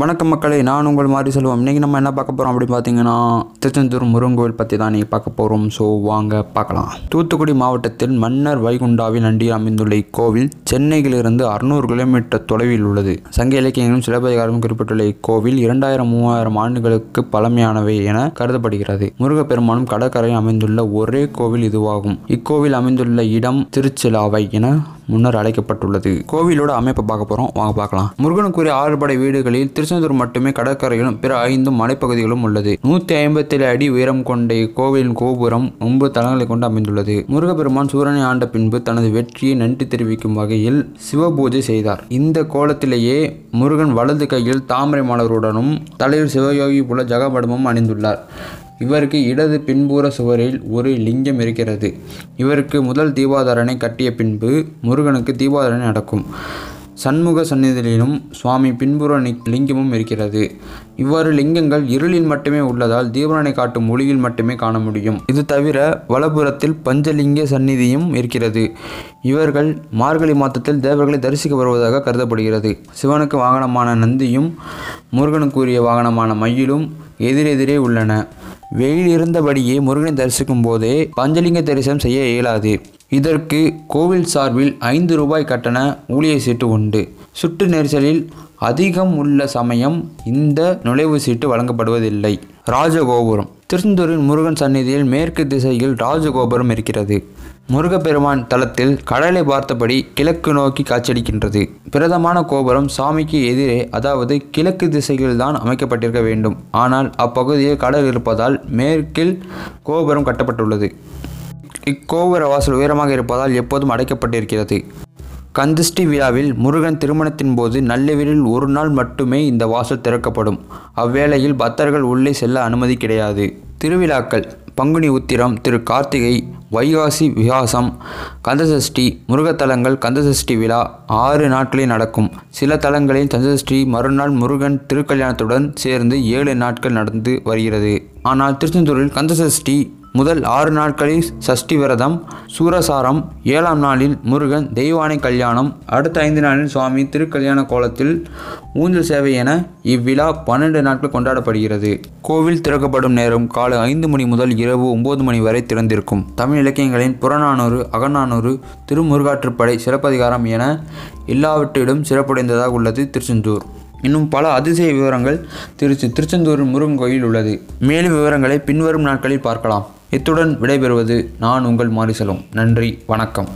வணக்கம் மக்களே நான் உங்கள் மாதிரி சொல்லுவோம் இன்றைக்கி நம்ம என்ன பார்க்க போகிறோம் அப்படின்னு பார்த்தீங்கன்னா திருச்செந்தூர் முருங்கோவில் பற்றி தான் நீங்கள் பார்க்க போகிறோம் ஸோ வாங்க பார்க்கலாம். தூத்துக்குடி மாவட்டத்தில் மன்னர் வைகுண்டாவின் அண்டியில் அமைந்துள்ள இக்கோவில் சென்னையிலிருந்து அறுநூறு கிலோமீட்டர் தொலைவில் உள்ளது. சங்க இலக்கியங்களும் சிலப்பதிகாரமும் குறிப்பிட்டுள்ள இக்கோவில் இரண்டாயிரம் மூவாயிரம் ஆண்டுகளுக்கு பழமையானவை என கருதப்படுகிறது. முருகப்பெருமானும் கடற்கரையில் அமைந்துள்ள ஒரே கோவில் இதுவாகும். இக்கோவில் அமைந்துள்ள இடம் திருச்சிலாவை என முன்னர் அழைக்கப்பட்டுள்ளது. கோவிலோட அமைப்பை பார்க்க போகிறோம் வாங்க பார்க்கலாம். முருகனுக்குரிய ஆறுபடை வீடுகளில் திருச்செந்தூர் மட்டுமே கடற்கரையிலும் பிற ஐந்து மலைப்பகுதிகளும் உள்ளது. நூற்றி ஐம்பத்தேழு அடி உயரம் கொண்ட இக்கோவிலின் கோபுரம் ஒன்பது தளங்களை கொண்டு அமைந்துள்ளது. முருகப்பெருமான் சூரனை ஆண்ட பின்பு தனது வெற்றியை நன்றி தெரிவிக்கும் வகையில் சிவபூஜை செய்தார். இந்த கோலத்திலேயே முருகன் வலது கையில் தாமரை மலருடனும் தலையில் சிவயோகி போல ஜகபடமும் அணிந்துள்ளார். இவருக்கு இடது பின்புற சுவரில் ஒரு லிங்கம் இருக்கிறது. இவருக்கு முதல் தீபாதாரனை கட்டிய பின்பு முருகனுக்கு தீபாதாரணை நடக்கும். சண்முக சந்நிதியிலும் சுவாமி பின்புற லிங்கமும் இருக்கிறது. இவ்வாறு லிங்கங்கள் இருளில் மட்டுமே உள்ளதால் தீபனனை காட்டும் ஒளியில் மட்டுமே காண முடியும். இது தவிர வலப்புறத்தில் பஞ்சலிங்க சந்நிதியும் இருக்கிறது. இவர்கள் மார்கழி மாதத்தில் தேவர்களை தரிசிக்க வருவதாக கருதப்படுகிறது. சிவனுக்கு வாகனமான நந்தியும் முருகனுக்குரிய வாகனமான மயிலும் எதிரெதிரே உள்ளன. வெயில் இருந்தபடியே முருகனை தரிசிக்கும் போதே பஞ்சலிங்க தரிசனம் செய்ய இயலாது. இதற்கு கோவில் சார்பில் ஐந்து ரூபாய் கட்டண ஊழிய சீட்டு உண்டு. சுற்று நெரிசலில் அதிகம் உள்ள சமயம் இந்த நுழைவு சீட்டு வழங்கப்படுவதில்லை. ராஜகோபுரம். திருச்செந்தூரின் முருகன் சந்நிதியில் மேற்கு திசையில் ராஜகோபுரம் இருக்கிறது. முருகப்பெருமான் தளத்தில் கடலை பார்த்தபடி கிழக்கு நோக்கி காட்சியளிக்கின்றது. பிரதமான கோபுரம் சாமிக்கு எதிரே அதாவது கிழக்கு திசையில் தான் அமைக்கப்பட்டிருக்க வேண்டும். ஆனால் அப்பகுதியில் கடல் இருப்பதால் மேற்கில் கோபுரம் கட்டப்பட்டுள்ளது. இக்கோபுர வாசல் உயரமாக இருப்பதால் எப்போதும் அடைக்கப்பட்டிருக்கிறது. கந்திஷ்டி விழாவில் முருகன் திருமணத்தின் போது நள்ளிரவில் ஒரு நாள் மட்டுமே இந்த வாசல் திறக்கப்படும். அவ்வேளையில் பக்தர்கள் உள்ளே செல்ல அனுமதி கிடையாது. திருவிழாக்கள் பங்குனி உத்திரம் திரு கார்த்திகை வைகாசி விகாசம் கந்தசஷ்டி முருகத்தலங்கள் கந்தசஷ்டி விழா ஆறு நாட்களில் நடக்கும். சில தலங்களில் கந்தசஷ்டி மறுநாள் முருகன் திருக்கல்யாணத்துடன் சேர்ந்து ஏழு நாட்கள் நடந்து வருகிறது. ஆனால் திருச்செந்தூரில் கந்தசஷ்டி முதல் ஆறு நாட்களில் சஷ்டி விரதம் சூரசாரம் ஏழாம் நாளில் முருகன் தெய்வானை கல்யாணம் அடுத்த ஐந்து நாளில் சுவாமி திருக்கல்யாண கோலத்தில் ஊஞ்சல் சேவை என இவ்விழா பன்னெண்டு நாட்கள் கொண்டாடப்படுகிறது. கோவில் திறக்கப்படும் நேரம் காலை ஐந்து மணி முதல் இரவு ஒன்பது மணி வரை திறந்திருக்கும். தமிழ் இலக்கியங்களின் புறநானூறு அகநானூறு திருமுருகாற்றுப்படை சிறப்பதிகாரம் என எல்லாவற்றிலும் சிறப்புடைந்ததாக உள்ளது திருச்செந்தூர். இன்னும் பல அதிசய விவரங்கள் திருச்சி திருச்செந்தூர் முருகன் கோயில் உள்ளது. மேலும் விவரங்களை பின்வரும் நாட்களில் பார்க்கலாம். இத்துடன் விடைபெறுவது நான் உங்கள் மாரிசலும் நன்றி வணக்கம்.